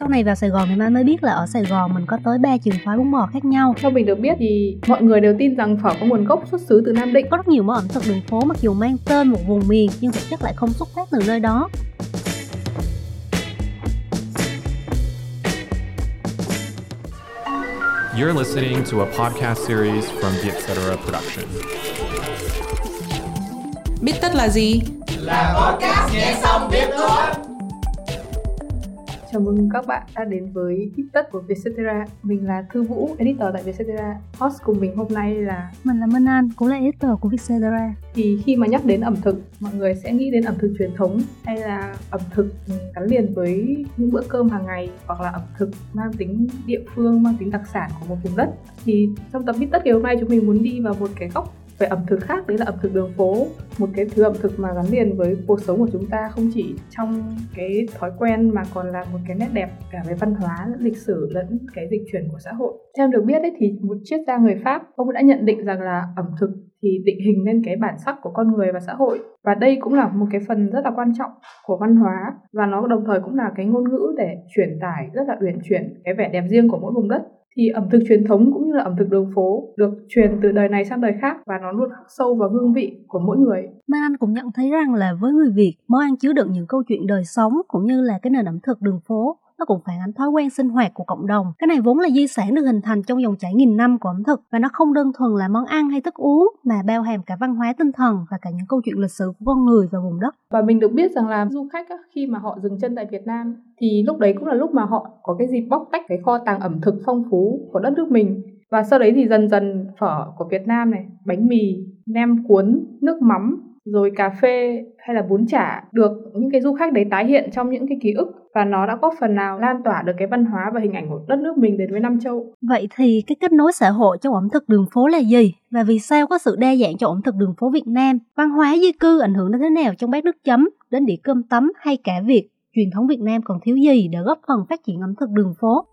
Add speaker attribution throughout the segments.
Speaker 1: Sau này vào Sài Gòn thì Mai mới biết là ở Sài Gòn mình có tới 3 trường phái bún bò khác nhau.
Speaker 2: Theo mình được biết thì mọi người đều tin rằng phở có nguồn gốc xuất xứ từ Nam Định.
Speaker 1: Có rất nhiều món ẩm thực đường phố mặc dù mang tên một vùng miền nhưng thực chất lại không xuất phát từ nơi đó.
Speaker 3: You're listening to a podcast series from the Etc. Production.
Speaker 4: Biết tất là gì?
Speaker 2: Chào mừng các bạn đã đến với Tít Tất của Vietcetera. Mình là Thư Vũ, editor tại Vietcetera. Host cùng mình hôm nay là
Speaker 1: Mình là Minh Anh, cũng là editor của Vietcetera.
Speaker 2: thì khi mà nhắc đến ẩm thực, mọi người sẽ nghĩ đến ẩm thực truyền thống hay là ẩm thực gắn liền với những bữa cơm hàng ngày hoặc là ẩm thực mang tính địa phương, mang tính đặc sản của một vùng đất. Thì trong tập Bít Tất ngày hôm nay chúng mình muốn đi vào một cái góc về ẩm thực khác đấy là ẩm thực đường phố một cái thứ ẩm thực mà gắn liền với cuộc sống của chúng ta không chỉ trong cái thói quen mà còn là một cái nét đẹp cả về văn hóa lịch sử lẫn cái dịch chuyển của xã hội. Theo được biết ấy, thì một triết gia người pháp ông đã nhận định rằng là ẩm thực thì định hình nên cái bản sắc của con người và xã hội. Và đây cũng là một cái phần rất là quan trọng của văn hóa và nó đồng thời cũng là cái ngôn ngữ để truyền tải rất là uyển chuyển cái vẻ đẹp riêng của mỗi vùng đất thì ẩm thực truyền thống cũng như là ẩm thực đường phố được truyền từ đời này sang đời khác và nó luôn khắc sâu vào hương vị của mỗi người.
Speaker 1: Mai Anh cũng nhận thấy rằng là với người Việt, món ăn chứa đựng những câu chuyện đời sống cũng như là cái nền ẩm thực đường phố nó cũng phản ánh thói quen sinh hoạt của cộng đồng. Cái này vốn là di sản được hình thành trong dòng chảy nghìn năm của ẩm thực và nó không đơn thuần là món ăn hay thức uống mà bao hàm cả văn hóa tinh thần và cả những câu chuyện lịch sử của con người và vùng đất.
Speaker 2: và mình được biết rằng là du khách á, khi mà họ dừng chân tại Việt Nam thì lúc đấy cũng là lúc mà họ có cái dịp bóc tách cái kho tàng ẩm thực phong phú của đất nước mình và sau đấy thì dần dần phở của Việt Nam này bánh mì nem cuốn nước mắm rồi cà phê hay là bún chả được những cái du khách đấy tái hiện trong những cái ký ức và nó đã góp phần nào lan tỏa được cái văn hóa và hình ảnh của đất nước mình đến với Nam Châu
Speaker 1: Vậy thì cái kết nối xã hội trong ẩm thực đường phố là gì? Và vì sao có sự đa dạng trong ẩm thực đường phố Việt Nam? Văn hóa di cư ảnh hưởng đến thế nào trong bát nước chấm, đến đĩa cơm tấm hay cả việc truyền thống Việt Nam còn thiếu gì để góp phần phát triển ẩm thực đường phố?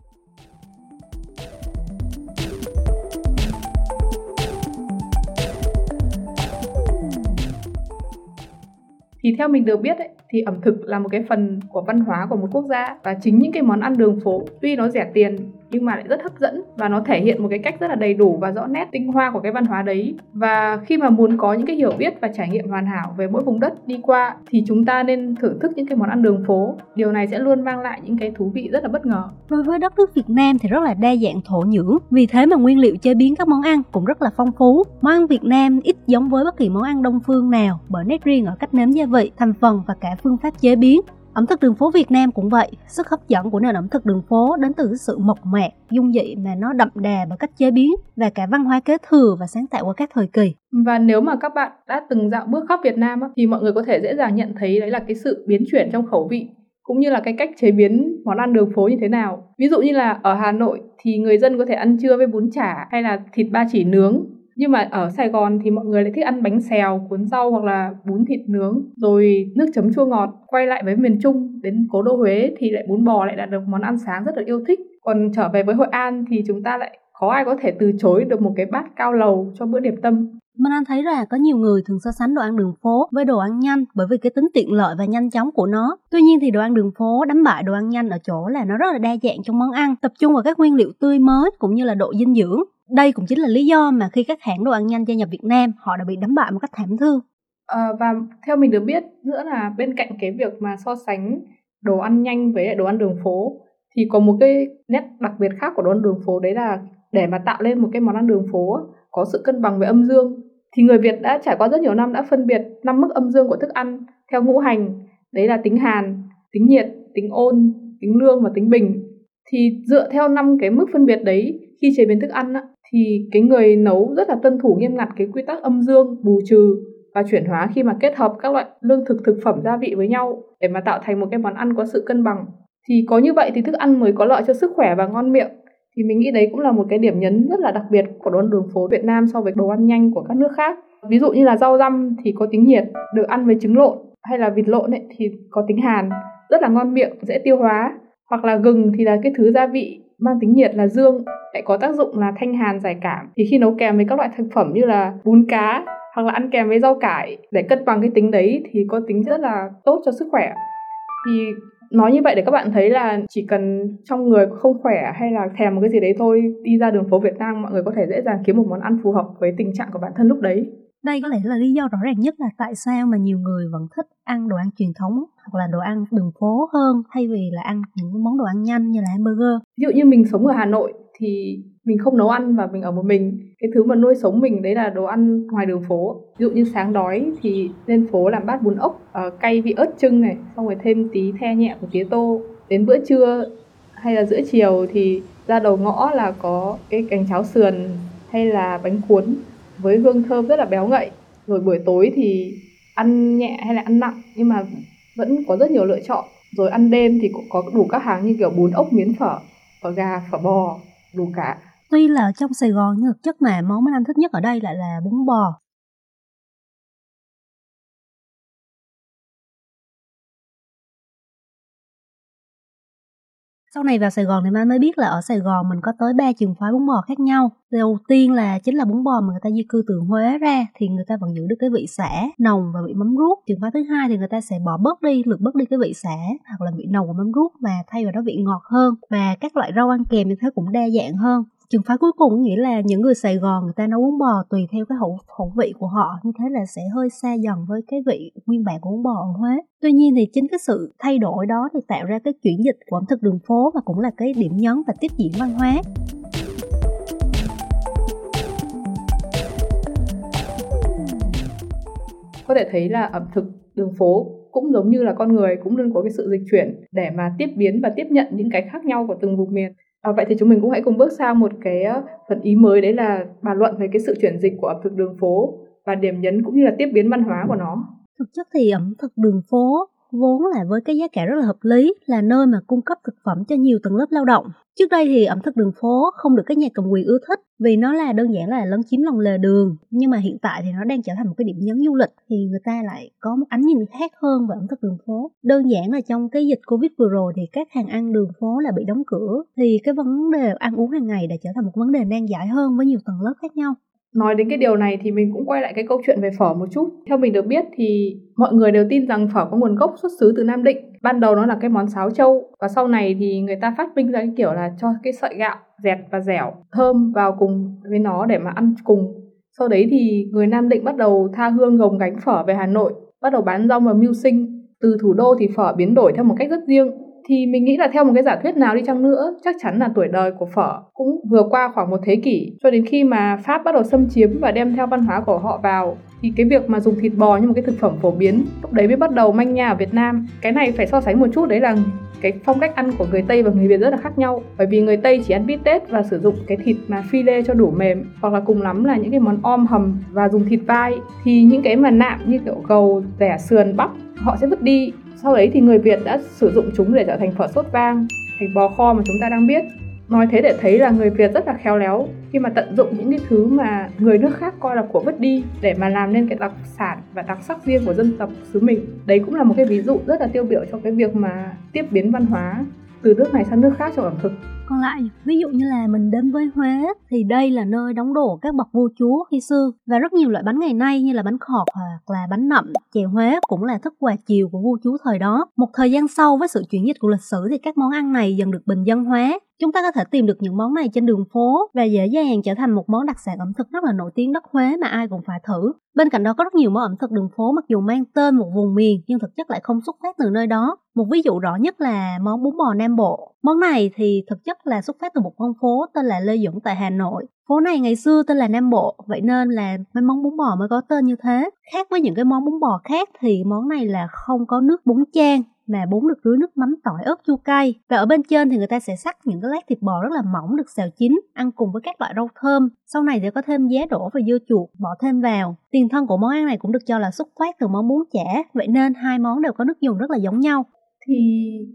Speaker 2: Thì theo mình được biết ấy, thì ẩm thực là một cái phần của văn hóa của một quốc gia. Và chính những cái món ăn đường phố tuy nó rẻ tiền nhưng mà lại rất hấp dẫn và nó thể hiện một cái cách rất là đầy đủ và rõ nét tinh hoa của cái văn hóa đấy và khi mà muốn có những cái hiểu biết và trải nghiệm hoàn hảo về mỗi vùng đất đi qua thì chúng ta nên thưởng thức những cái món ăn đường phố điều này sẽ luôn mang lại những cái thú vị rất là bất ngờ
Speaker 1: Đối với đất nước Việt Nam thì rất là đa dạng thổ nhưỡng, vì thế mà nguyên liệu chế biến các món ăn cũng rất là phong phú. Món ăn Việt Nam ít giống với bất kỳ món ăn đông phương nào bởi nét riêng ở cách nếm gia vị, thành phần và cả phương pháp chế biến. Ẩm thực đường phố Việt Nam cũng vậy, sức hấp dẫn của nền ẩm thực đường phố đến từ sự mộc mạc, dung dị mà nó đậm đà bởi cách chế biến và cả văn hóa kế thừa và sáng tạo qua các thời kỳ.
Speaker 2: Và nếu mà các bạn đã từng dạo bước khắp Việt Nam thì mọi người có thể dễ dàng nhận thấy đấy là cái sự biến chuyển trong khẩu vị cũng như là cái cách chế biến món ăn đường phố như thế nào. Ví dụ như là ở Hà Nội thì người dân có thể ăn trưa với bún chả hay là thịt ba chỉ nướng. Nhưng mà ở Sài Gòn thì mọi người lại thích ăn bánh xèo, cuốn rau hoặc là bún thịt nướng, rồi nước chấm chua ngọt. Quay lại với miền Trung, đến cố đô Huế thì lại bún bò lại là được món ăn sáng rất là yêu thích. Còn trở về với Hội An thì chúng ta lại khó ai có thể từ chối được một cái bát cao lầu cho bữa điểm tâm
Speaker 1: Mình anh thấy là có nhiều người thường so sánh đồ ăn đường phố với đồ ăn nhanh bởi vì cái tính tiện lợi và nhanh chóng của nó. Tuy nhiên thì đồ ăn đường phố đánh bại đồ ăn nhanh ở chỗ là nó rất là đa dạng trong món ăn, tập trung vào các nguyên liệu tươi mới cũng như là độ dinh dưỡng. Đây cũng chính là lý do mà khi các hãng đồ ăn nhanh gia nhập Việt Nam, họ đã bị đánh bại một cách thảm thương.
Speaker 2: À, và theo mình được biết nữa là bên cạnh cái việc mà so sánh đồ ăn nhanh với lại đồ ăn đường phố thì có một cái nét đặc biệt khác của đồ ăn đường phố đấy là để mà tạo lên một cái món ăn đường phố có sự cân bằng về âm dương thì người Việt đã trải qua rất nhiều năm đã phân biệt năm mức âm dương của thức ăn theo ngũ hành đấy là tính hàn, tính nhiệt, tính ôn, tính lương và tính bình thì dựa theo năm cái mức phân biệt đấy khi chế biến thức ăn á, thì cái người nấu rất là tuân thủ nghiêm ngặt cái quy tắc âm dương, bù trừ và chuyển hóa khi mà kết hợp các loại lương thực thực phẩm gia vị với nhau để mà tạo thành một cái món ăn có sự cân bằng. Thì có như vậy thì thức ăn mới có lợi cho sức khỏe và ngon miệng. Thì mình nghĩ đấy cũng là một cái điểm nhấn rất là đặc biệt của đồ ăn đường phố Việt Nam so với đồ ăn nhanh của các nước khác. Ví dụ như là rau răm thì có tính nhiệt, được ăn với trứng lộn hay là vịt lộn ấy thì có tính hàn, rất là ngon miệng, dễ tiêu hóa. Hoặc là gừng thì là cái thứ gia vị mang tính nhiệt là dương, lại có tác dụng là thanh hàn giải cảm. Thì khi nấu kèm với các loại thực phẩm như là bún cá hoặc là ăn kèm với rau cải để cân bằng cái tính đấy thì có tính rất là tốt cho sức khỏe. Thì nói như vậy để các bạn thấy là chỉ cần trong người không khỏe hay là thèm một cái gì đấy thôi, đi ra đường phố Việt Nam mọi người có thể dễ dàng kiếm một món ăn phù hợp với tình trạng của bản thân lúc đấy
Speaker 1: đây có lẽ là lý do rõ ràng nhất là tại sao mà nhiều người vẫn thích ăn đồ ăn truyền thống hoặc là đồ ăn đường phố hơn thay vì là ăn những món đồ ăn nhanh như là hamburger.
Speaker 2: Ví dụ như mình sống ở Hà Nội thì mình không nấu ăn và mình ở một mình. Cái thứ mà nuôi sống mình đấy là đồ ăn ngoài đường phố. Ví dụ như sáng đói thì lên phố làm bát bún ốc uh, cay vị ớt trưng này xong rồi thêm tí the nhẹ của tía tô. Đến bữa trưa hay là giữa chiều thì ra đầu ngõ là có cái cành cháo sườn hay là bánh cuốn với hương thơm rất là béo ngậy. Rồi buổi tối thì ăn nhẹ hay là ăn nặng, nhưng mà vẫn có rất nhiều lựa chọn. Rồi ăn đêm thì cũng có đủ các hàng như kiểu bún ốc, miến phở phở gà, phở bò đủ cả
Speaker 1: tuy là trong Sài Gòn nhưng thực chất mà món mà anh thích nhất ở đây lại là bún bò. Sau này vào Sài Gòn thì Mai mới biết là ở Sài Gòn mình có tới ba trường phái bún bò khác nhau. Đầu tiên là chính là bún bò mà người ta di cư từ Huế ra thì người ta vẫn giữ được cái vị xả, nồng và vị mắm ruốc. Trường phái thứ hai thì người ta sẽ bỏ bớt đi, lược bớt đi cái vị xả hoặc là vị nồng và mắm ruốc và thay vào đó vị ngọt hơn. Và các loại rau ăn kèm như thế cũng đa dạng hơn trường phái cuối cùng nghĩa là những người Sài Gòn, người ta nấu bún bò tùy theo cái khẩu khẩu vị của họ, như thế là sẽ hơi xa dần với cái vị nguyên bản của bún bò ở Huế. Tuy nhiên thì chính cái sự thay đổi đó thì tạo ra cái chuyển dịch của ẩm thực đường phố và cũng là cái điểm nhấn và tiếp diễn văn hóa.
Speaker 2: Có thể thấy là ẩm thực đường phố cũng giống như là con người, cũng luôn có cái sự dịch chuyển để mà tiếp biến và tiếp nhận những cái khác nhau của từng vùng miền À, vậy thì chúng mình cũng hãy cùng bước sang một cái ờ, phần ý mới đấy là bàn luận về cái sự chuyển dịch của ẩm thực đường phố và điểm nhấn cũng như là tiếp biến văn hóa của nó.
Speaker 1: Thực chất thì ẩm thực đường phố vốn là với cái giá cả rất là hợp lý, là nơi mà cung cấp thực phẩm cho nhiều tầng lớp lao động. Trước đây thì ẩm thực đường phố không được các nhà cầm quyền ưa thích vì nó là đơn giản là lấn chiếm lòng lề đường. Nhưng mà hiện tại thì nó đang trở thành một cái điểm nhấn du lịch thì người ta lại có một ánh nhìn khác hơn về ẩm thực đường phố. Đơn giản là trong cái dịch Covid vừa rồi thì các hàng ăn đường phố là bị đóng cửa thì cái vấn đề ăn uống hàng ngày đã trở thành một vấn đề nan giải hơn với nhiều tầng lớp khác nhau
Speaker 2: nói đến cái điều này thì mình cũng quay lại cái câu chuyện về phở một chút. Theo mình được biết thì mọi người đều tin rằng phở có nguồn gốc xuất xứ từ nam định. Ban đầu nó là cái món sáo trâu. Và sau này thì người ta phát minh ra cái kiểu là cho cái sợi gạo dẹt và dẻo thơm vào cùng với nó để mà ăn cùng. Sau đấy thì người nam định bắt đầu tha hương gồng gánh phở về hà nội, bắt đầu bán rong và mưu sinh. Từ thủ đô thì phở biến đổi theo một cách rất riêng thì mình nghĩ là theo một cái giả thuyết nào đi chăng nữa, chắc chắn là tuổi đời của phở cũng vừa qua khoảng một thế kỷ. Cho đến khi mà pháp bắt đầu xâm chiếm và đem theo văn hóa của họ vào, thì cái việc mà dùng thịt bò như một cái thực phẩm phổ biến, lúc đấy mới bắt đầu manh nha ở Việt Nam. Cái này phải so sánh một chút, đấy là cái phong cách ăn của người Tây và người Việt rất là khác nhau. Bởi vì người Tây chỉ ăn bít tết và sử dụng cái thịt mà phi lê cho đủ mềm, hoặc là cùng lắm là những cái món om hầm và dùng thịt vai. Thì những cái mà nạm như kiểu gầu, rẻ, sườn, bắp, họ sẽ vứt đi sau đấy thì người Việt đã sử dụng chúng để trở thành phở sốt vang, thành bò kho mà chúng ta đang biết. Nói thế để thấy là người Việt rất là khéo léo khi mà tận dụng những cái thứ mà người nước khác coi là của vứt đi để mà làm nên cái đặc sản và đặc sắc riêng của dân tộc xứ mình. Đấy cũng là một cái ví dụ rất là tiêu biểu cho cái việc mà tiếp biến văn hóa từ nước này sang nước khác trong ẩm thực
Speaker 1: còn lại. Ví dụ như là mình đến với Huế thì đây là nơi đóng đổ các bậc vua chúa khi xưa. Và rất nhiều loại bánh ngày nay như là bánh khọt hoặc là bánh nậm, chè Huế cũng là thức quà chiều của vua chúa thời đó. Một thời gian sau với sự chuyển dịch của lịch sử thì các món ăn này dần được bình dân hóa. Chúng ta có thể tìm được những món này trên đường phố và dễ dàng trở thành một món đặc sản ẩm thực rất là nổi tiếng đất Huế mà ai cũng phải thử. Bên cạnh đó có rất nhiều món ẩm thực đường phố mặc dù mang tên một vùng miền nhưng thực chất lại không xuất phát từ nơi đó. Một ví dụ rõ nhất là món bún bò Nam Bộ. Món này thì thực chất là xuất phát từ một con phố tên là Lê Duẩn tại Hà Nội. Phố này ngày xưa tên là Nam Bộ, vậy nên là mấy món bún bò mới có tên như thế. Khác với những cái món bún bò khác thì món này là không có nước bún chan mà bún được rưới nước mắm tỏi ớt chua cay. Và ở bên trên thì người ta sẽ sắc những cái lát thịt bò rất là mỏng được xào chín, ăn cùng với các loại rau thơm. Sau này sẽ có thêm giá đổ và dưa chuột, bỏ thêm vào. Tiền thân của món ăn này cũng được cho là xuất phát từ món bún chả, vậy nên hai món đều có nước dùng rất là giống nhau.
Speaker 2: Thì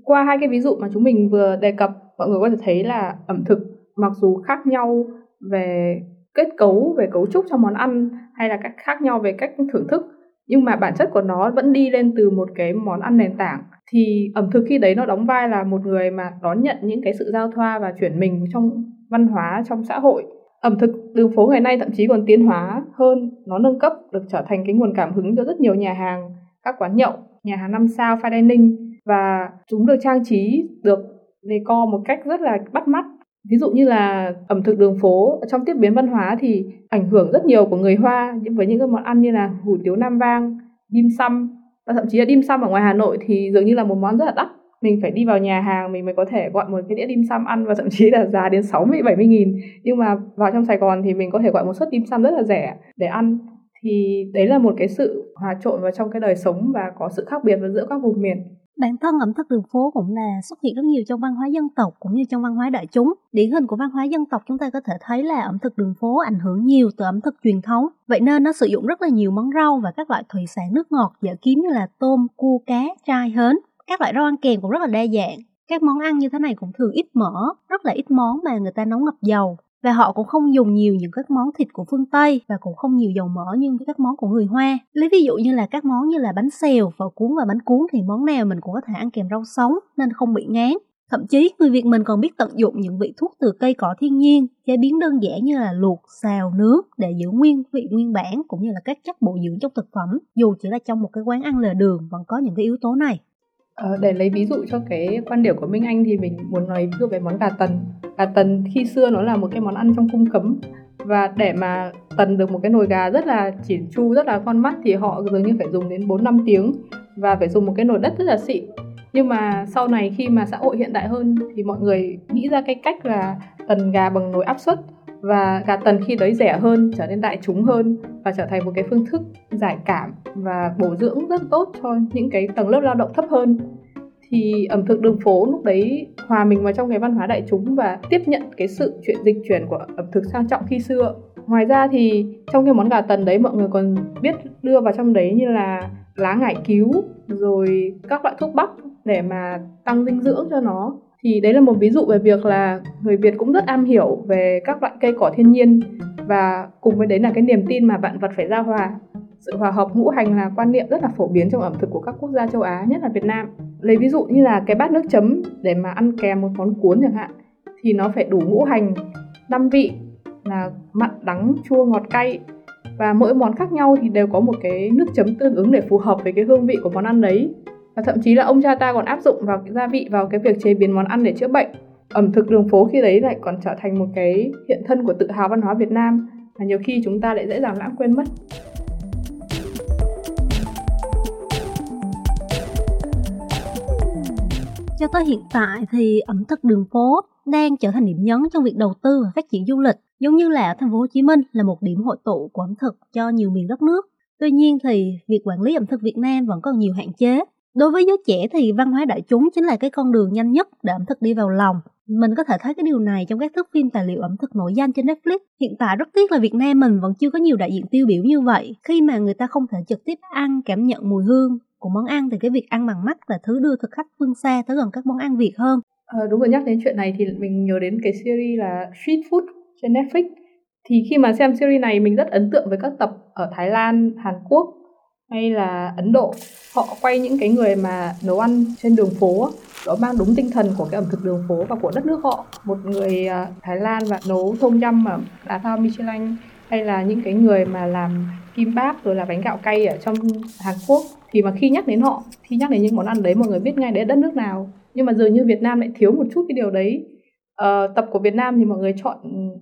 Speaker 2: qua hai cái ví dụ mà chúng mình vừa đề cập, mọi người có thể thấy là ẩm thực mặc dù khác nhau về kết cấu, về cấu trúc trong món ăn, hay là cách khác nhau về cách thưởng thức nhưng mà bản chất của nó vẫn đi lên từ một cái món ăn nền tảng. Thì ẩm thực khi đấy nó đóng vai là một người mà đón nhận những cái sự giao thoa và chuyển mình trong văn hóa, trong xã hội. Ẩm thực đường phố ngày nay thậm chí còn tiến hóa hơn, nó nâng cấp, được trở thành cái nguồn cảm hứng cho rất nhiều nhà hàng, các quán nhậu, nhà hàng năm sao, fine dining. Và chúng được trang trí, được decor một cách rất là bắt mắt ví dụ như là ẩm thực đường phố trong tiếp biến văn hóa thì ảnh hưởng rất nhiều của người Hoa với những cái món ăn như là hủ tiếu Nam Vang, dim sum và thậm chí là dim sum ở ngoài Hà Nội thì dường như là một món rất là đắt. Mình phải đi vào nhà hàng mình mới có thể gọi một cái đĩa dim sum ăn và thậm chí là giá đến 60 70 nghìn. Nhưng mà vào trong Sài Gòn thì mình có thể gọi một suất dim sum rất là rẻ để ăn. Thì đấy là một cái sự hòa trộn vào trong cái đời sống và có sự khác biệt giữa các vùng miền.
Speaker 1: Bản thân ẩm thực đường phố cũng là xuất hiện rất nhiều trong văn hóa dân tộc cũng như trong văn hóa đại chúng. Điển hình của văn hóa dân tộc chúng ta có thể thấy là ẩm thực đường phố ảnh hưởng nhiều từ ẩm thực truyền thống. Vậy nên nó sử dụng rất là nhiều món rau và các loại thủy sản nước ngọt dễ kiếm như là tôm, cua, cá, trai, hến. Các loại rau ăn kèm cũng rất là đa dạng. Các món ăn như thế này cũng thường ít mỡ, rất là ít món mà người ta nấu ngập dầu và họ cũng không dùng nhiều những các món thịt của phương Tây và cũng không nhiều dầu mỡ như các món của người Hoa. Lấy ví dụ như là các món như là bánh xèo, phở cuốn và bánh cuốn thì món nào mình cũng có thể ăn kèm rau sống nên không bị ngán. Thậm chí người Việt mình còn biết tận dụng những vị thuốc từ cây cỏ thiên nhiên, chế biến đơn giản như là luộc, xào, nướng để giữ nguyên vị nguyên bản cũng như là các chất bổ dưỡng trong thực phẩm, dù chỉ là trong một cái quán ăn lề đường vẫn có những cái yếu tố này.
Speaker 2: Ờ, để lấy ví dụ cho cái quan điểm của Minh Anh thì mình muốn nói ví dụ về món gà tần. Gà tần khi xưa nó là một cái món ăn trong cung cấm và để mà tần được một cái nồi gà rất là chỉn chu, rất là con mắt thì họ dường như phải dùng đến 4 5 tiếng và phải dùng một cái nồi đất rất là xịn. Nhưng mà sau này khi mà xã hội hiện đại hơn thì mọi người nghĩ ra cái cách là tần gà bằng nồi áp suất và gà tần khi đấy rẻ hơn, trở nên đại chúng hơn và trở thành một cái phương thức giải cảm và bổ dưỡng rất tốt cho những cái tầng lớp lao động thấp hơn. Thì ẩm thực đường phố lúc đấy hòa mình vào trong cái văn hóa đại chúng và tiếp nhận cái sự chuyện dịch chuyển của ẩm thực sang trọng khi xưa. Ngoài ra thì trong cái món gà tần đấy mọi người còn biết đưa vào trong đấy như là lá ngải cứu, rồi các loại thuốc bắc để mà tăng dinh dưỡng cho nó thì đấy là một ví dụ về việc là người Việt cũng rất am hiểu về các loại cây cỏ thiên nhiên và cùng với đấy là cái niềm tin mà vạn vật phải giao hòa. Sự hòa hợp ngũ hành là quan niệm rất là phổ biến trong ẩm thực của các quốc gia châu Á, nhất là Việt Nam. Lấy ví dụ như là cái bát nước chấm để mà ăn kèm một món cuốn chẳng hạn, thì nó phải đủ ngũ hành, năm vị là mặn, đắng, chua, ngọt, cay. Và mỗi món khác nhau thì đều có một cái nước chấm tương ứng để phù hợp với cái hương vị của món ăn đấy và thậm chí là ông cha ta còn áp dụng vào cái gia vị vào cái việc chế biến món ăn để chữa bệnh. Ẩm thực đường phố khi đấy lại còn trở thành một cái hiện thân của tự hào văn hóa Việt Nam mà nhiều khi chúng ta lại dễ dàng lãng quên mất.
Speaker 1: Cho tới hiện tại thì ẩm thực đường phố đang trở thành điểm nhấn trong việc đầu tư và phát triển du lịch, giống như là ở thành phố Hồ Chí Minh là một điểm hội tụ của ẩm thực cho nhiều miền đất nước. Tuy nhiên thì việc quản lý ẩm thực Việt Nam vẫn còn nhiều hạn chế. Đối với giới trẻ thì văn hóa đại chúng chính là cái con đường nhanh nhất để ẩm thực đi vào lòng. Mình có thể thấy cái điều này trong các thước phim tài liệu ẩm thực nổi danh trên Netflix. Hiện tại rất tiếc là Việt Nam mình vẫn chưa có nhiều đại diện tiêu biểu như vậy. Khi mà người ta không thể trực tiếp ăn, cảm nhận mùi hương của món ăn thì cái việc ăn bằng mắt là thứ đưa thực khách phương xa tới gần các món ăn Việt hơn.
Speaker 2: À, đúng rồi nhắc đến chuyện này thì mình nhớ đến cái series là Street Food trên Netflix. Thì khi mà xem series này mình rất ấn tượng với các tập ở Thái Lan, Hàn Quốc hay là Ấn Độ họ quay những cái người mà nấu ăn trên đường phố đó mang đúng tinh thần của cái ẩm thực đường phố và của đất nước họ. Một người à, Thái Lan và nấu thôm nhâm mà đã thao Michelin hay là những cái người mà làm kim báp rồi là bánh gạo cay ở trong Hàn Quốc thì mà khi nhắc đến họ khi nhắc đến những món ăn đấy mọi người biết ngay đấy đất nước nào. Nhưng mà dường như Việt Nam lại thiếu một chút cái điều đấy. Uh, tập của Việt Nam thì mọi người chọn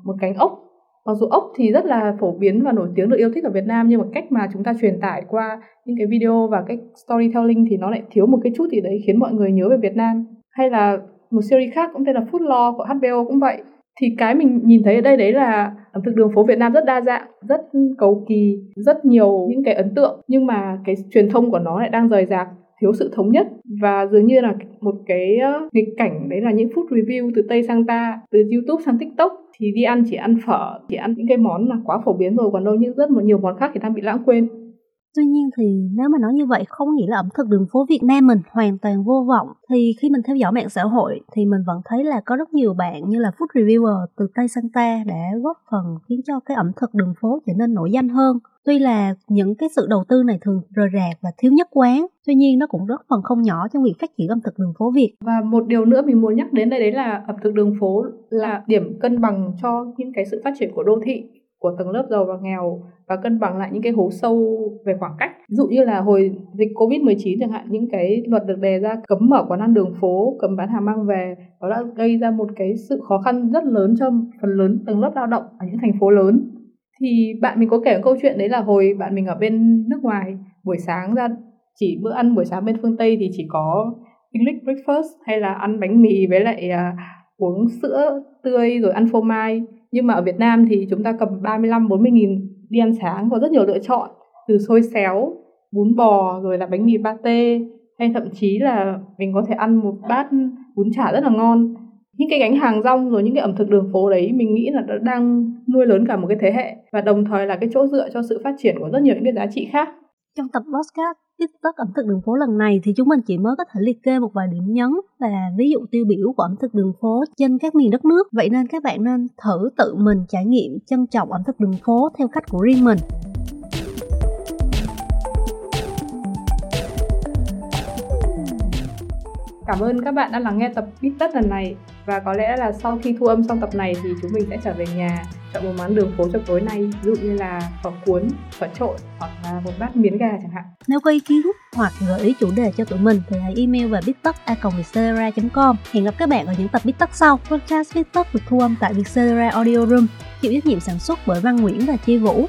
Speaker 2: một cánh ốc mặc dù ốc thì rất là phổ biến và nổi tiếng được yêu thích ở Việt Nam nhưng mà cách mà chúng ta truyền tải qua những cái video và cách storytelling thì nó lại thiếu một cái chút gì đấy khiến mọi người nhớ về Việt Nam. Hay là một series khác cũng tên là Food Law của HBO cũng vậy. Thì cái mình nhìn thấy ở đây đấy là ẩm thực đường phố Việt Nam rất đa dạng, rất cầu kỳ, rất nhiều những cái ấn tượng nhưng mà cái truyền thông của nó lại đang rời rạc thiếu sự thống nhất. Và dường như là một cái nghịch cảnh đấy là những food review từ Tây sang ta, từ YouTube sang TikTok. Thì đi ăn chỉ ăn phở chỉ ăn những cái món là quá phổ biến rồi còn đâu những rất một nhiều món khác thì đang bị lãng quên.
Speaker 1: Tuy nhiên thì nếu mà nói như vậy không nghĩa là ẩm thực đường phố Việt Nam mình hoàn toàn vô vọng thì khi mình theo dõi mạng xã hội thì mình vẫn thấy là có rất nhiều bạn như là food reviewer từ Tây sang ta đã góp phần khiến cho cái ẩm thực đường phố trở nên nổi danh hơn. Tuy là những cái sự đầu tư này thường rời rạc và thiếu nhất quán, tuy nhiên nó cũng rất phần không nhỏ trong việc phát triển ẩm thực đường phố Việt.
Speaker 2: Và một điều nữa mình muốn nhắc đến đây đấy là ẩm thực đường phố là điểm cân bằng cho những cái sự phát triển của đô thị của tầng lớp giàu và nghèo và cân bằng lại những cái hố sâu về khoảng cách. Ví dụ như là hồi dịch Covid-19 chẳng hạn, những cái luật được đề ra cấm mở quán ăn đường phố, cấm bán hàng mang về, nó đã gây ra một cái sự khó khăn rất lớn cho phần lớn tầng lớp lao động ở những thành phố lớn. Thì bạn mình có kể một câu chuyện đấy là hồi bạn mình ở bên nước ngoài, buổi sáng ra chỉ bữa ăn buổi sáng bên phương Tây thì chỉ có English breakfast hay là ăn bánh mì với lại uh, uống sữa tươi rồi ăn phô mai nhưng mà ở Việt Nam thì chúng ta cầm 35 40 nghìn đi ăn sáng, có rất nhiều lựa chọn. Từ xôi xéo, bún bò, rồi là bánh mì pate, hay thậm chí là mình có thể ăn một bát bún chả rất là ngon. Những cái gánh hàng rong rồi những cái ẩm thực đường phố đấy, mình nghĩ là nó đang nuôi lớn cả một cái thế hệ. Và đồng thời là cái chỗ dựa cho sự phát triển của rất nhiều những cái giá trị khác.
Speaker 1: Trong tập podcast TikTok ẩm thực đường phố lần này thì chúng mình chỉ mới có thể liệt kê một vài điểm nhấn và ví dụ tiêu biểu của ẩm thực đường phố trên các miền đất nước. Vậy nên các bạn nên thử tự mình trải nghiệm trân trọng ẩm thực đường phố theo cách của riêng mình.
Speaker 2: Cảm ơn các bạn đã lắng nghe tập Bít Tất lần này và có lẽ là sau khi thu âm xong tập này thì chúng mình sẽ trở về nhà chọn một món đường phố cho tối nay ví dụ như là phở cuốn, phở trộn hoặc là một bát miến gà chẳng hạn.
Speaker 1: Nếu có ý kiến hoặc gợi ý chủ đề cho tụi mình thì hãy email về bittalk.com. Hẹn gặp các bạn ở những tập Bittalk sau. Podcast Bittalk được thu âm tại Vietcetera Audio Room, chịu trách nhiệm sản xuất bởi Văn Nguyễn và Chi Vũ.